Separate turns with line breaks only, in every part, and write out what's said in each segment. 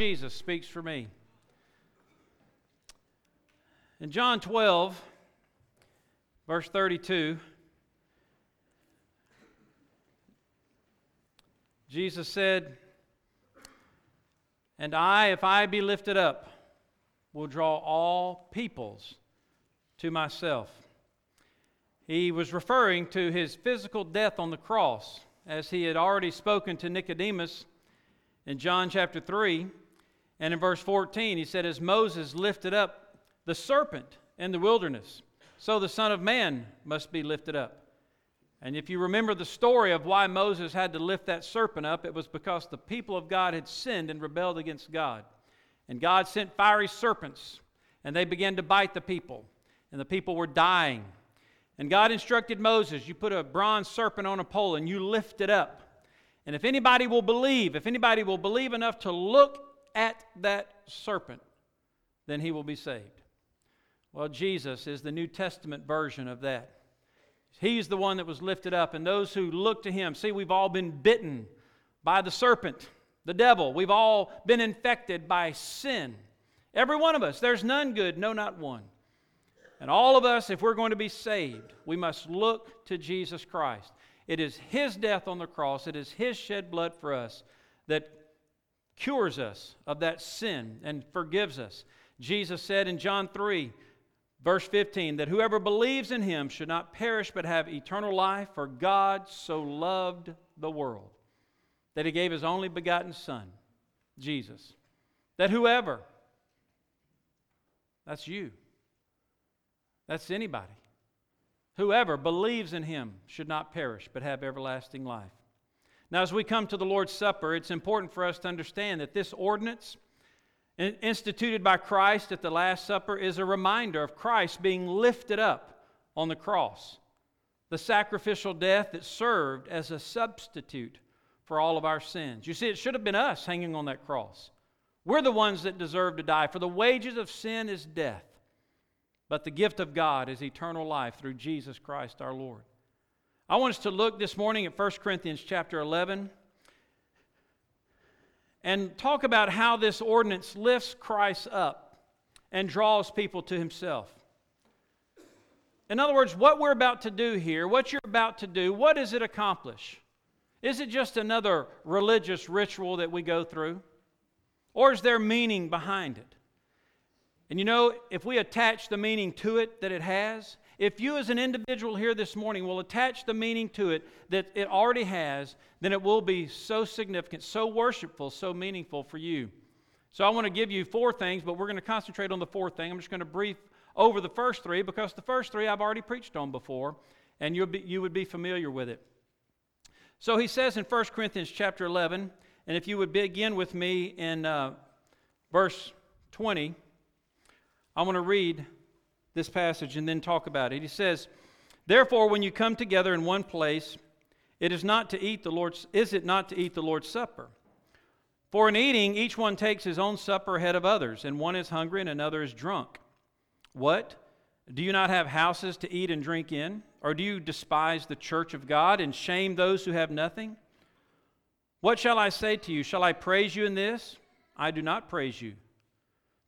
Jesus speaks for me. In John 12, verse 32, Jesus said, And I, if I be lifted up, will draw all peoples to myself. He was referring to his physical death on the cross, as he had already spoken to Nicodemus in John chapter 3. And in verse 14, he said, As Moses lifted up the serpent in the wilderness, so the Son of Man must be lifted up. And if you remember the story of why Moses had to lift that serpent up, it was because the people of God had sinned and rebelled against God. And God sent fiery serpents, and they began to bite the people, and the people were dying. And God instructed Moses, You put a bronze serpent on a pole and you lift it up. And if anybody will believe, if anybody will believe enough to look at that serpent, then he will be saved. Well, Jesus is the New Testament version of that. He's the one that was lifted up, and those who look to him, see, we've all been bitten by the serpent, the devil. We've all been infected by sin. Every one of us. There's none good, no, not one. And all of us, if we're going to be saved, we must look to Jesus Christ. It is His death on the cross, it is His shed blood for us that cures us of that sin and forgives us. Jesus said in John 3, verse 15, that whoever believes in Him should not perish but have eternal life, for God so loved the world that He gave His only begotten Son, Jesus. That whoever, that's you, that's anybody. Whoever believes in him should not perish, but have everlasting life. Now, as we come to the Lord's Supper, it's important for us to understand that this ordinance, instituted by Christ at the Last Supper, is a reminder of Christ being lifted up on the cross, the sacrificial death that served as a substitute for all of our sins. You see, it should have been us hanging on that cross. We're the ones that deserve to die, for the wages of sin is death. But the gift of God is eternal life through Jesus Christ our Lord. I want us to look this morning at 1 Corinthians chapter 11 and talk about how this ordinance lifts Christ up and draws people to himself. In other words, what we're about to do here, what you're about to do, what does it accomplish? Is it just another religious ritual that we go through? Or is there meaning behind it? And you know, if we attach the meaning to it that it has, if you as an individual here this morning will attach the meaning to it that it already has, then it will be so significant, so worshipful, so meaningful for you. So I want to give you four things, but we're going to concentrate on the fourth thing. I'm just going to brief over the first three because the first three I've already preached on before, and you'll be, you would be familiar with it. So he says in 1 Corinthians chapter 11, and if you would begin with me in uh, verse 20. I want to read this passage and then talk about it. He says, Therefore, when you come together in one place, it is not to eat the Lord's is it not to eat the Lord's supper? For in eating, each one takes his own supper ahead of others, and one is hungry and another is drunk. What? Do you not have houses to eat and drink in? Or do you despise the church of God and shame those who have nothing? What shall I say to you? Shall I praise you in this? I do not praise you.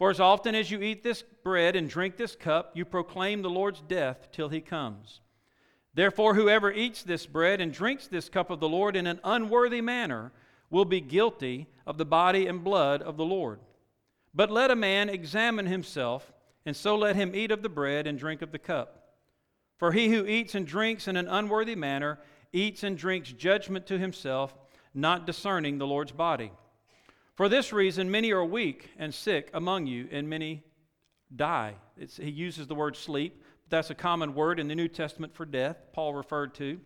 For as often as you eat this bread and drink this cup, you proclaim the Lord's death till he comes. Therefore, whoever eats this bread and drinks this cup of the Lord in an unworthy manner will be guilty of the body and blood of the Lord. But let a man examine himself, and so let him eat of the bread and drink of the cup. For he who eats and drinks in an unworthy manner eats and drinks judgment to himself, not discerning the Lord's body. For this reason, many are weak and sick among you, and many die. It's, he uses the word sleep. But that's a common word in the New Testament for death, Paul referred to.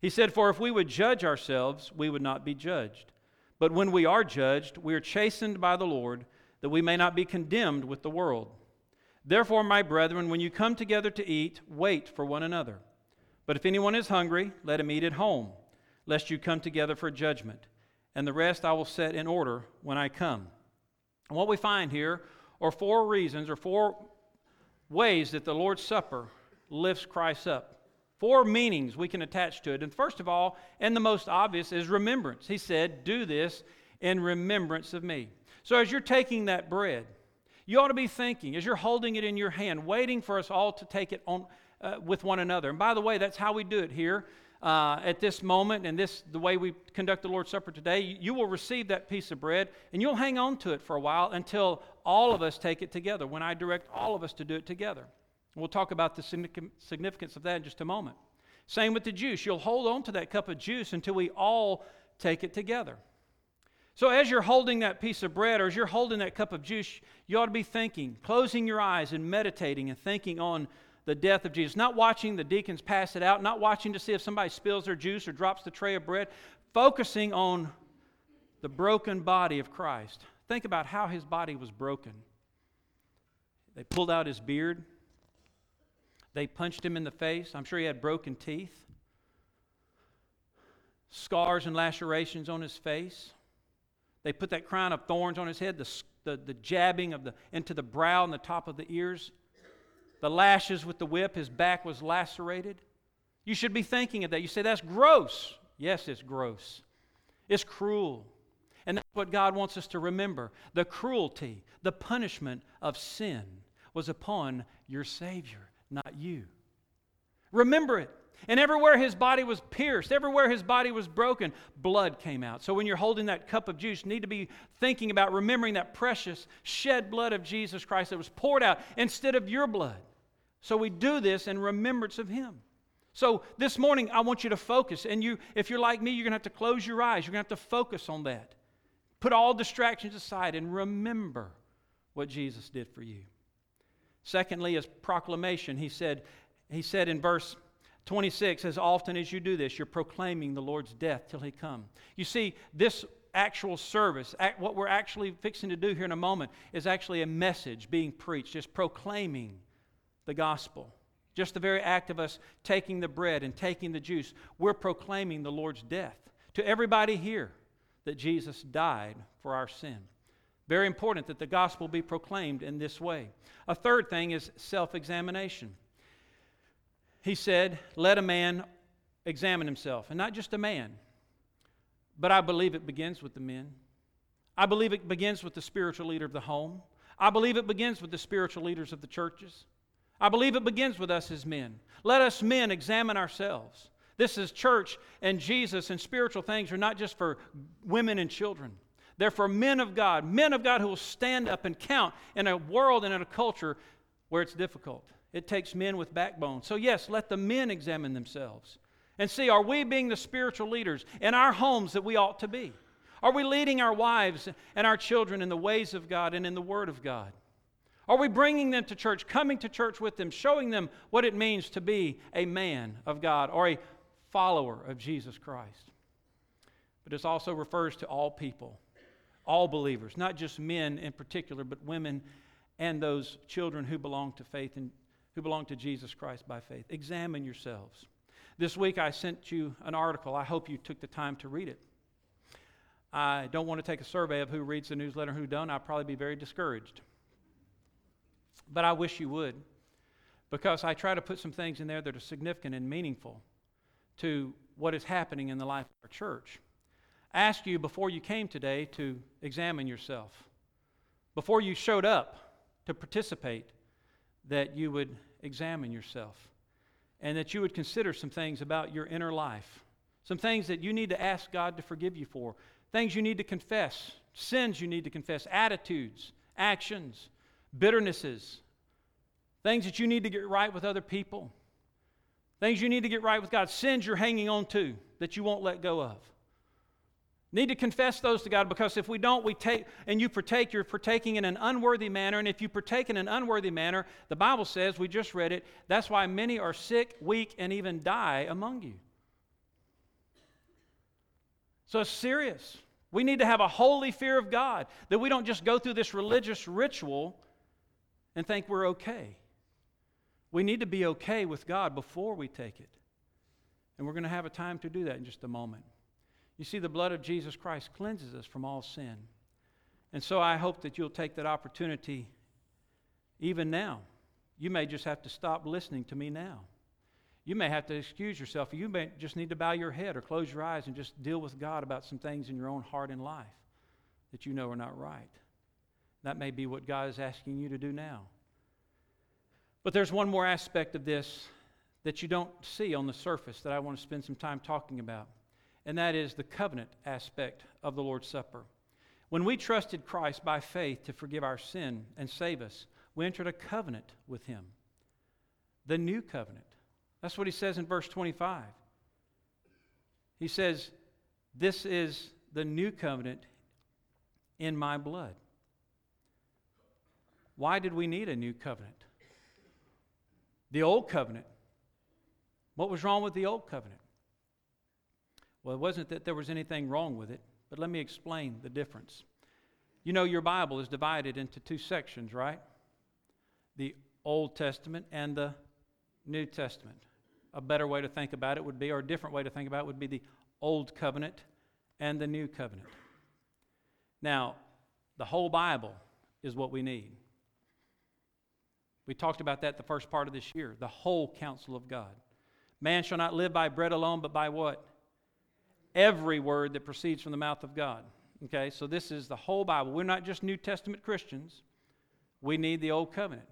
He said, For if we would judge ourselves, we would not be judged. But when we are judged, we are chastened by the Lord, that we may not be condemned with the world. Therefore, my brethren, when you come together to eat, wait for one another. But if anyone is hungry, let him eat at home, lest you come together for judgment. And the rest I will set in order when I come. And what we find here are four reasons or four ways that the Lord's Supper lifts Christ up. Four meanings we can attach to it. And first of all, and the most obvious, is remembrance. He said, Do this in remembrance of me. So as you're taking that bread, you ought to be thinking, as you're holding it in your hand, waiting for us all to take it on uh, with one another. And by the way, that's how we do it here. Uh, at this moment and this the way we conduct the lord's supper today you, you will receive that piece of bread and you'll hang on to it for a while until all of us take it together when i direct all of us to do it together. We'll talk about the significance of that in just a moment. Same with the juice. You'll hold on to that cup of juice until we all take it together. So, as you're holding that piece of bread or as you're holding that cup of juice, you ought to be thinking, closing your eyes and meditating and thinking on the death of Jesus. Not watching the deacons pass it out, not watching to see if somebody spills their juice or drops the tray of bread, focusing on the broken body of Christ. Think about how his body was broken. They pulled out his beard, they punched him in the face. I'm sure he had broken teeth, scars and lacerations on his face. They put that crown of thorns on his head, the, the, the jabbing of the, into the brow and the top of the ears, the lashes with the whip, his back was lacerated. You should be thinking of that. You say, that's gross. Yes, it's gross. It's cruel. And that's what God wants us to remember. The cruelty, the punishment of sin was upon your Savior, not you. Remember it. And everywhere his body was pierced, everywhere his body was broken, blood came out. So when you're holding that cup of juice, you need to be thinking about remembering that precious shed blood of Jesus Christ that was poured out instead of your blood. So we do this in remembrance of him. So this morning, I want you to focus. And you, if you're like me, you're going to have to close your eyes. You're going to have to focus on that. Put all distractions aside and remember what Jesus did for you. Secondly, as proclamation, he said, he said in verse 26 as often as you do this you're proclaiming the lord's death till he come you see this actual service what we're actually fixing to do here in a moment is actually a message being preached just proclaiming the gospel just the very act of us taking the bread and taking the juice we're proclaiming the lord's death to everybody here that jesus died for our sin very important that the gospel be proclaimed in this way a third thing is self-examination he said, Let a man examine himself. And not just a man, but I believe it begins with the men. I believe it begins with the spiritual leader of the home. I believe it begins with the spiritual leaders of the churches. I believe it begins with us as men. Let us men examine ourselves. This is church and Jesus and spiritual things are not just for women and children. They're for men of God, men of God who will stand up and count in a world and in a culture where it's difficult. It takes men with backbone. So, yes, let the men examine themselves and see are we being the spiritual leaders in our homes that we ought to be? Are we leading our wives and our children in the ways of God and in the Word of God? Are we bringing them to church, coming to church with them, showing them what it means to be a man of God or a follower of Jesus Christ? But this also refers to all people, all believers, not just men in particular, but women and those children who belong to faith and who belong to Jesus Christ by faith. Examine yourselves. This week I sent you an article. I hope you took the time to read it. I don't want to take a survey of who reads the newsletter and who don't. I'd probably be very discouraged. But I wish you would, because I try to put some things in there that are significant and meaningful to what is happening in the life of our church. I asked you before you came today to examine yourself. Before you showed up to participate, that you would examine yourself and that you would consider some things about your inner life, some things that you need to ask God to forgive you for, things you need to confess, sins you need to confess, attitudes, actions, bitternesses, things that you need to get right with other people, things you need to get right with God, sins you're hanging on to that you won't let go of. Need to confess those to God because if we don't, we take, and you partake, you're partaking in an unworthy manner. And if you partake in an unworthy manner, the Bible says, we just read it, that's why many are sick, weak, and even die among you. So it's serious. We need to have a holy fear of God, that we don't just go through this religious ritual and think we're okay. We need to be okay with God before we take it. And we're going to have a time to do that in just a moment. You see, the blood of Jesus Christ cleanses us from all sin. And so I hope that you'll take that opportunity even now. You may just have to stop listening to me now. You may have to excuse yourself. You may just need to bow your head or close your eyes and just deal with God about some things in your own heart and life that you know are not right. That may be what God is asking you to do now. But there's one more aspect of this that you don't see on the surface that I want to spend some time talking about, and that is the covenant aspect of the Lord's Supper. When we trusted Christ by faith to forgive our sin and save us, we entered a covenant with Him. The new covenant. That's what He says in verse 25. He says, This is the new covenant in my blood. Why did we need a new covenant? The old covenant. What was wrong with the old covenant? Well, it wasn't that there was anything wrong with it, but let me explain the difference. You know, your Bible is divided into two sections, right? The Old Testament and the New Testament. A better way to think about it would be, or a different way to think about it would be the Old Covenant and the New Covenant. Now, the whole Bible is what we need. We talked about that the first part of this year the whole counsel of God. Man shall not live by bread alone, but by what? Every word that proceeds from the mouth of God. Okay, so this is the whole Bible. We're not just New Testament Christians, we need the Old Covenant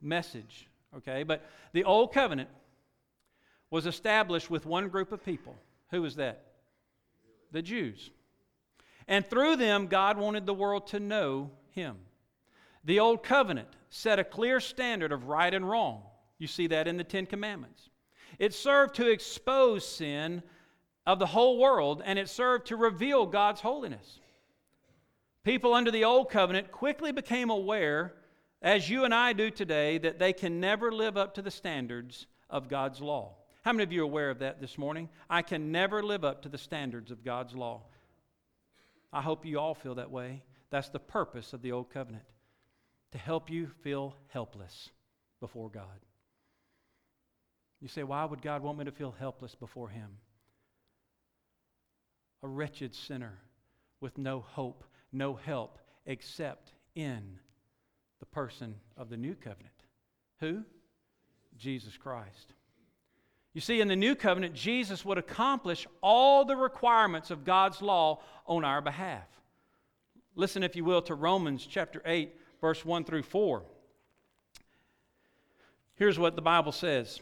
message. Okay, but the Old Covenant was established with one group of people. Who was that? The Jews. And through them, God wanted the world to know Him. The Old Covenant set a clear standard of right and wrong. You see that in the Ten Commandments. It served to expose sin of the whole world, and it served to reveal God's holiness. People under the Old Covenant quickly became aware, as you and I do today, that they can never live up to the standards of God's law. How many of you are aware of that this morning? I can never live up to the standards of God's law. I hope you all feel that way. That's the purpose of the Old Covenant to help you feel helpless before God. You say, why would God want me to feel helpless before Him? A wretched sinner with no hope, no help, except in the person of the new covenant. Who? Jesus Christ. You see, in the new covenant, Jesus would accomplish all the requirements of God's law on our behalf. Listen, if you will, to Romans chapter 8, verse 1 through 4. Here's what the Bible says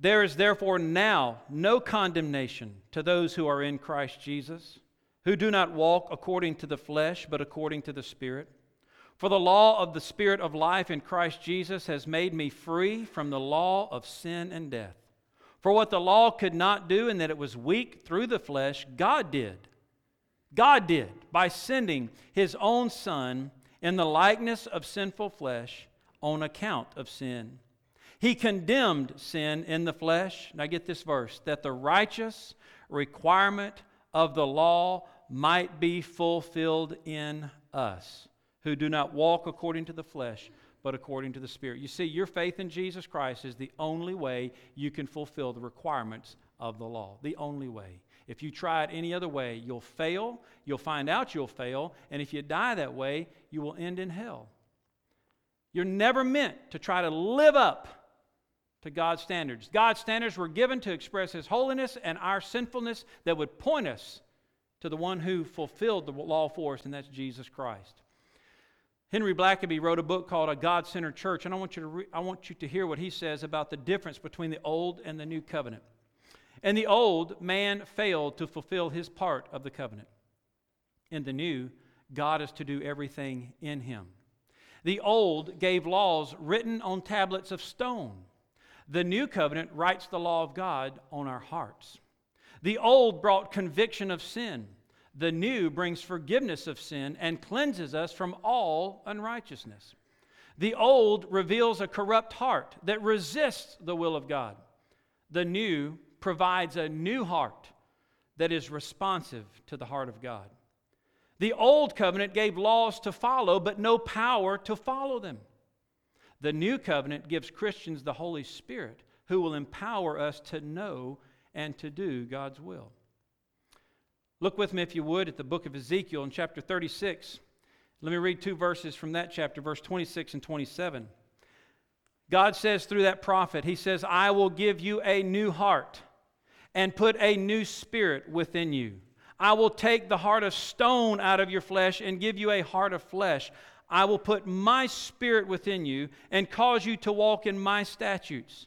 There is therefore now no condemnation to those who are in Christ Jesus, who do not walk according to the flesh, but according to the Spirit. For the law of the Spirit of life in Christ Jesus has made me free from the law of sin and death. For what the law could not do, in that it was weak through the flesh, God did. God did by sending his own Son in the likeness of sinful flesh on account of sin. He condemned sin in the flesh. Now get this verse that the righteous requirement of the law might be fulfilled in us, who do not walk according to the flesh, but according to the Spirit. You see, your faith in Jesus Christ is the only way you can fulfill the requirements of the law. The only way. If you try it any other way, you'll fail, you'll find out you'll fail, and if you die that way, you will end in hell. You're never meant to try to live up to God's standards. God's standards were given to express His holiness and our sinfulness that would point us to the one who fulfilled the law for us, and that's Jesus Christ. Henry Blackaby wrote a book called A God Centered Church, and I want, you to re- I want you to hear what he says about the difference between the Old and the New Covenant. In the old, man failed to fulfill his part of the covenant. In the new, God is to do everything in him. The old gave laws written on tablets of stone. The new covenant writes the law of God on our hearts. The old brought conviction of sin. The new brings forgiveness of sin and cleanses us from all unrighteousness. The old reveals a corrupt heart that resists the will of God. The new provides a new heart that is responsive to the heart of God. The old covenant gave laws to follow, but no power to follow them. The new covenant gives Christians the Holy Spirit who will empower us to know and to do God's will. Look with me, if you would, at the book of Ezekiel in chapter 36. Let me read two verses from that chapter, verse 26 and 27. God says through that prophet, He says, I will give you a new heart and put a new spirit within you. I will take the heart of stone out of your flesh and give you a heart of flesh. I will put my spirit within you and cause you to walk in my statutes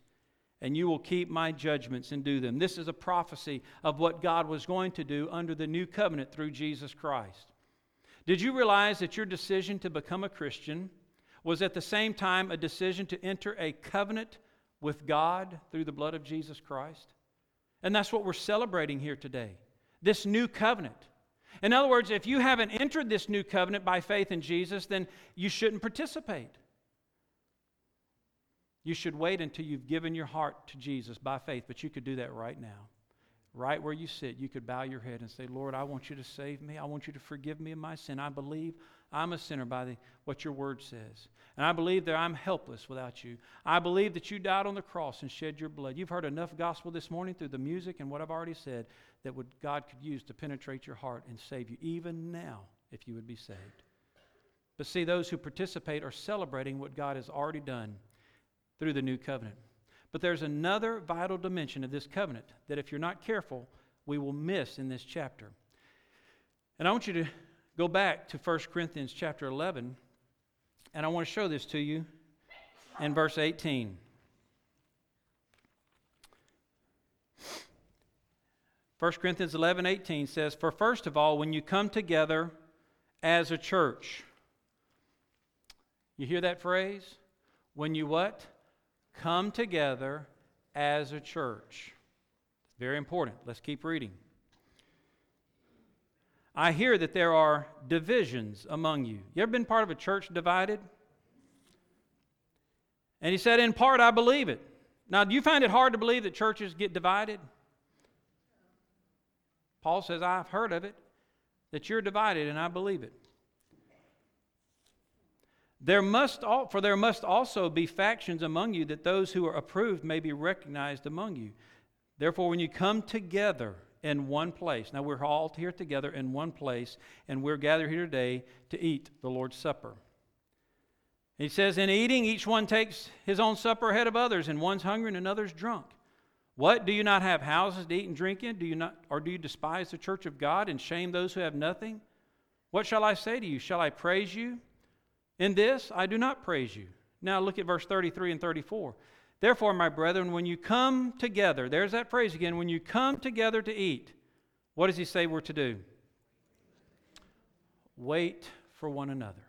and you will keep my judgments and do them. This is a prophecy of what God was going to do under the new covenant through Jesus Christ. Did you realize that your decision to become a Christian was at the same time a decision to enter a covenant with God through the blood of Jesus Christ? And that's what we're celebrating here today this new covenant. In other words, if you haven't entered this new covenant by faith in Jesus, then you shouldn't participate. You should wait until you've given your heart to Jesus by faith, but you could do that right now. Right where you sit, you could bow your head and say, Lord, I want you to save me. I want you to forgive me of my sin. I believe I'm a sinner by the, what your word says. And I believe that I'm helpless without you. I believe that you died on the cross and shed your blood. You've heard enough gospel this morning through the music and what I've already said that would, God could use to penetrate your heart and save you, even now, if you would be saved. But see, those who participate are celebrating what God has already done through the new covenant. But there's another vital dimension of this covenant that, if you're not careful, we will miss in this chapter. And I want you to go back to 1 Corinthians chapter 11, and I want to show this to you in verse 18. 1 Corinthians 11 18 says, For first of all, when you come together as a church, you hear that phrase? When you what? come together as a church. Very important. Let's keep reading. I hear that there are divisions among you. You ever been part of a church divided? And he said, In part, I believe it. Now, do you find it hard to believe that churches get divided? Paul says, I've heard of it, that you're divided, and I believe it. There must all, for there must also be factions among you that those who are approved may be recognized among you. Therefore, when you come together in one place, now we're all here together in one place, and we're gathered here today to eat the Lord's Supper. He says, In eating, each one takes his own supper ahead of others, and one's hungry and another's drunk. What? Do you not have houses to eat and drink in? Do you not, or do you despise the church of God and shame those who have nothing? What shall I say to you? Shall I praise you? In this I do not praise you. Now look at verse 33 and 34. Therefore, my brethren, when you come together, there's that phrase again, when you come together to eat, what does he say we're to do? Wait for one another.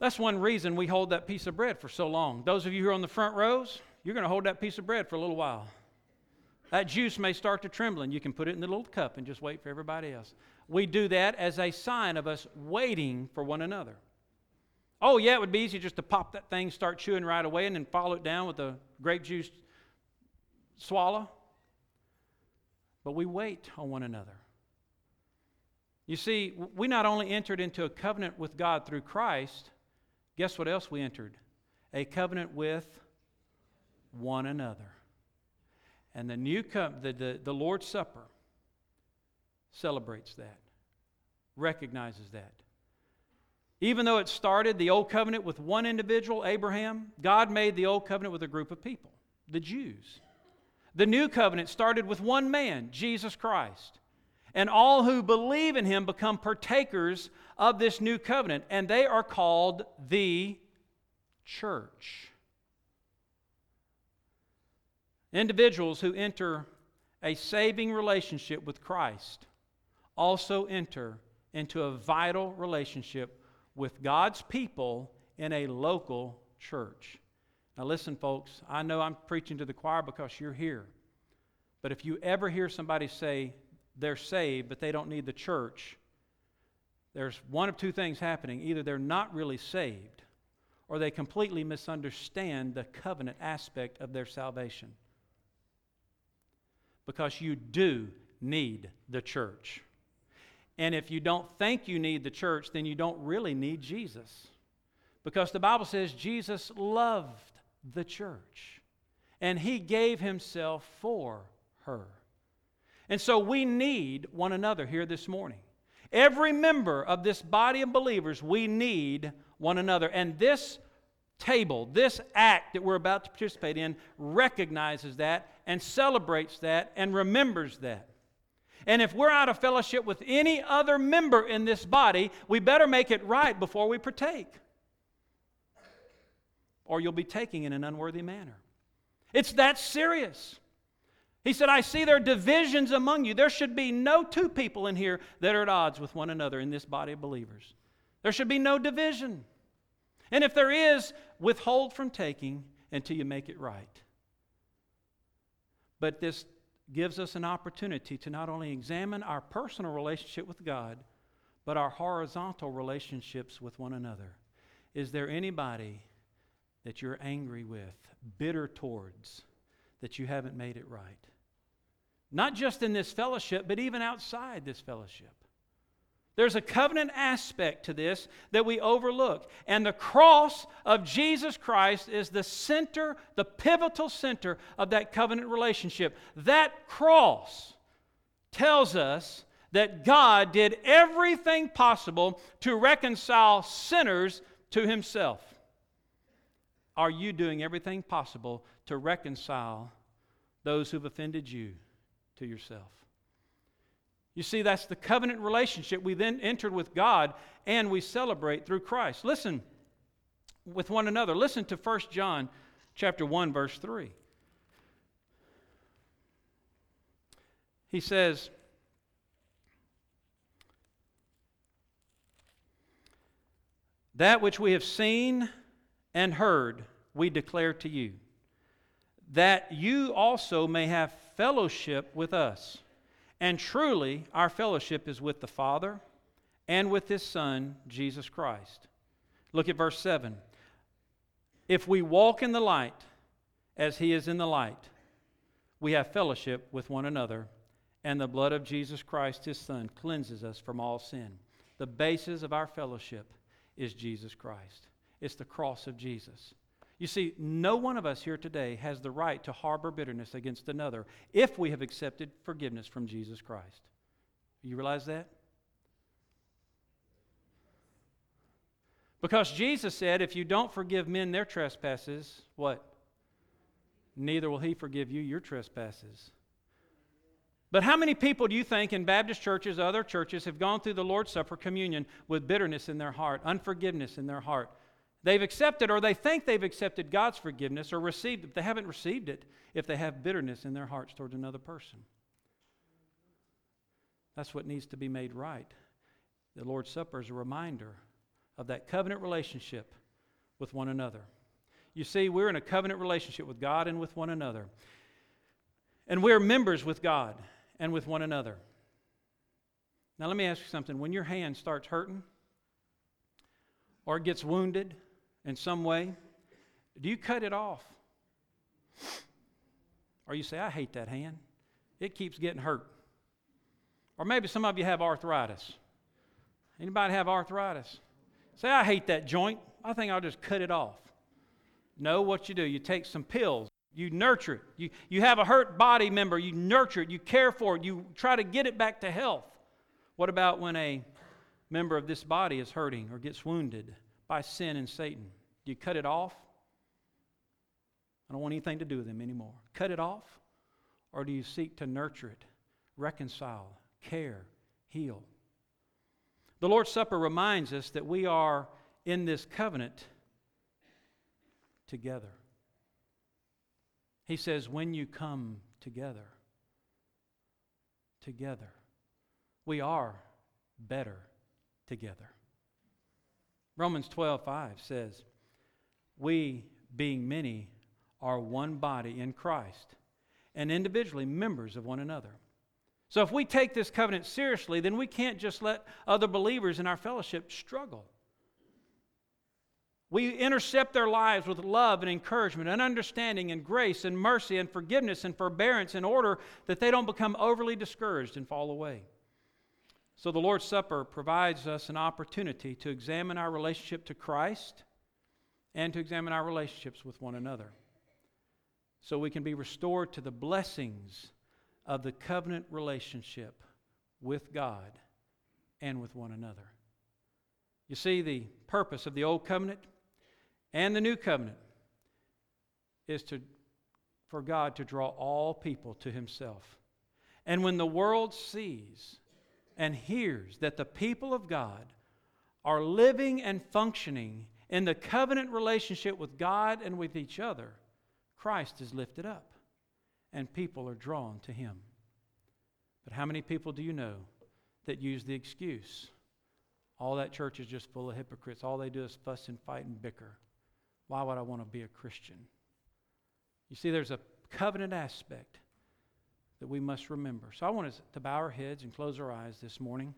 That's one reason we hold that piece of bread for so long. Those of you who are on the front rows, you're going to hold that piece of bread for a little while. That juice may start to tremble, and you can put it in the little cup and just wait for everybody else we do that as a sign of us waiting for one another. Oh, yeah, it would be easy just to pop that thing, start chewing right away, and then follow it down with a grape juice swallow. But we wait on one another. You see, we not only entered into a covenant with God through Christ, guess what else we entered? A covenant with one another. And the new co- the, the, the Lord's Supper celebrates that, recognizes that. Even though it started the old covenant with one individual, Abraham, God made the old covenant with a group of people, the Jews. The new covenant started with one man, Jesus Christ. And all who believe in him become partakers of this new covenant, and they are called the church. Individuals who enter a saving relationship with Christ also enter into a vital relationship with God's people in a local church. Now, listen, folks, I know I'm preaching to the choir because you're here. But if you ever hear somebody say they're saved, but they don't need the church, there's one of two things happening. Either they're not really saved, or they completely misunderstand the covenant aspect of their salvation. Because you do need the church. And if you don't think you need the church, then you don't really need Jesus. Because the Bible says Jesus loved the church and he gave himself for her. And so we need one another here this morning. Every member of this body of believers, we need one another. And this table, this act that we're about to participate in, recognizes that and celebrates that and remembers that. And if we're out of fellowship with any other member in this body, we better make it right before we partake. Or you'll be taking in an unworthy manner. It's that serious. He said, I see there are divisions among you. There should be no two people in here that are at odds with one another in this body of believers. There should be no division. And if there is, withhold from taking until you make it right. But this gives us an opportunity to not only examine our personal relationship with God, but our horizontal relationships with one another. Is there anybody that you're angry with, bitter towards, that you haven't made it right? Not just in this fellowship, but even outside this fellowship. There's a covenant aspect to this that we overlook. And the cross of Jesus Christ is the center, the pivotal center of that covenant relationship. That cross tells us that God did everything possible to reconcile sinners to Himself. Are you doing everything possible to reconcile those who've offended you to yourself? You see, that's the covenant relationship we then entered with God and we celebrate through Christ. Listen with one another. Listen to 1 John chapter 1 verse 3. He says, That which we have seen and heard, we declare to you, that you also may have fellowship with us. And truly, our fellowship is with the Father and with His Son, Jesus Christ. Look at verse 7. If we walk in the light as He is in the light, we have fellowship with one another, and the blood of Jesus Christ, His Son, cleanses us from all sin. The basis of our fellowship is Jesus Christ, it's the cross of Jesus. You see, no one of us here today has the right to harbor bitterness against another if we have accepted forgiveness from Jesus Christ. You realize that? Because Jesus said, if you don't forgive men their trespasses, what? Neither will he forgive you your trespasses. But how many people do you think in Baptist churches, other churches, have gone through the Lord's Supper communion with bitterness in their heart, unforgiveness in their heart? They've accepted or they think they've accepted God's forgiveness or received it. They haven't received it if they have bitterness in their hearts towards another person. That's what needs to be made right. The Lord's Supper is a reminder of that covenant relationship with one another. You see, we're in a covenant relationship with God and with one another. And we're members with God and with one another. Now, let me ask you something. When your hand starts hurting or gets wounded, in some way, do you cut it off? Or you say, I hate that hand. It keeps getting hurt. Or maybe some of you have arthritis. Anybody have arthritis? Say, I hate that joint. I think I'll just cut it off. No, what you do, you take some pills, you nurture it. You, you have a hurt body member, you nurture it, you care for it, you try to get it back to health. What about when a member of this body is hurting or gets wounded by sin and Satan? You cut it off? I don't want anything to do with him anymore. Cut it off? Or do you seek to nurture it, reconcile, care, heal? The Lord's Supper reminds us that we are in this covenant together. He says, when you come together, together, we are better together. Romans 12, 5 says, we, being many, are one body in Christ and individually members of one another. So if we take this covenant seriously, then we can't just let other believers in our fellowship struggle. We intercept their lives with love and encouragement and understanding and grace and mercy and forgiveness and forbearance in order that they don't become overly discouraged and fall away. So the Lord's Supper provides us an opportunity to examine our relationship to Christ and to examine our relationships with one another. So we can be restored to the blessings of the covenant relationship with God and with one another. You see, the purpose of the Old Covenant and the New Covenant is to, for God to draw all people to Himself. And when the world sees and hears that the people of God are living and functioning in the covenant relationship with God and with each other, Christ is lifted up and people are drawn to Him. But how many people do you know that use the excuse? All that church is just full of hypocrites. All they do is fuss and fight and bicker. Why would I want to be a Christian? You see, there's a covenant aspect that we must remember. So I want us to bow our heads and close our eyes this morning.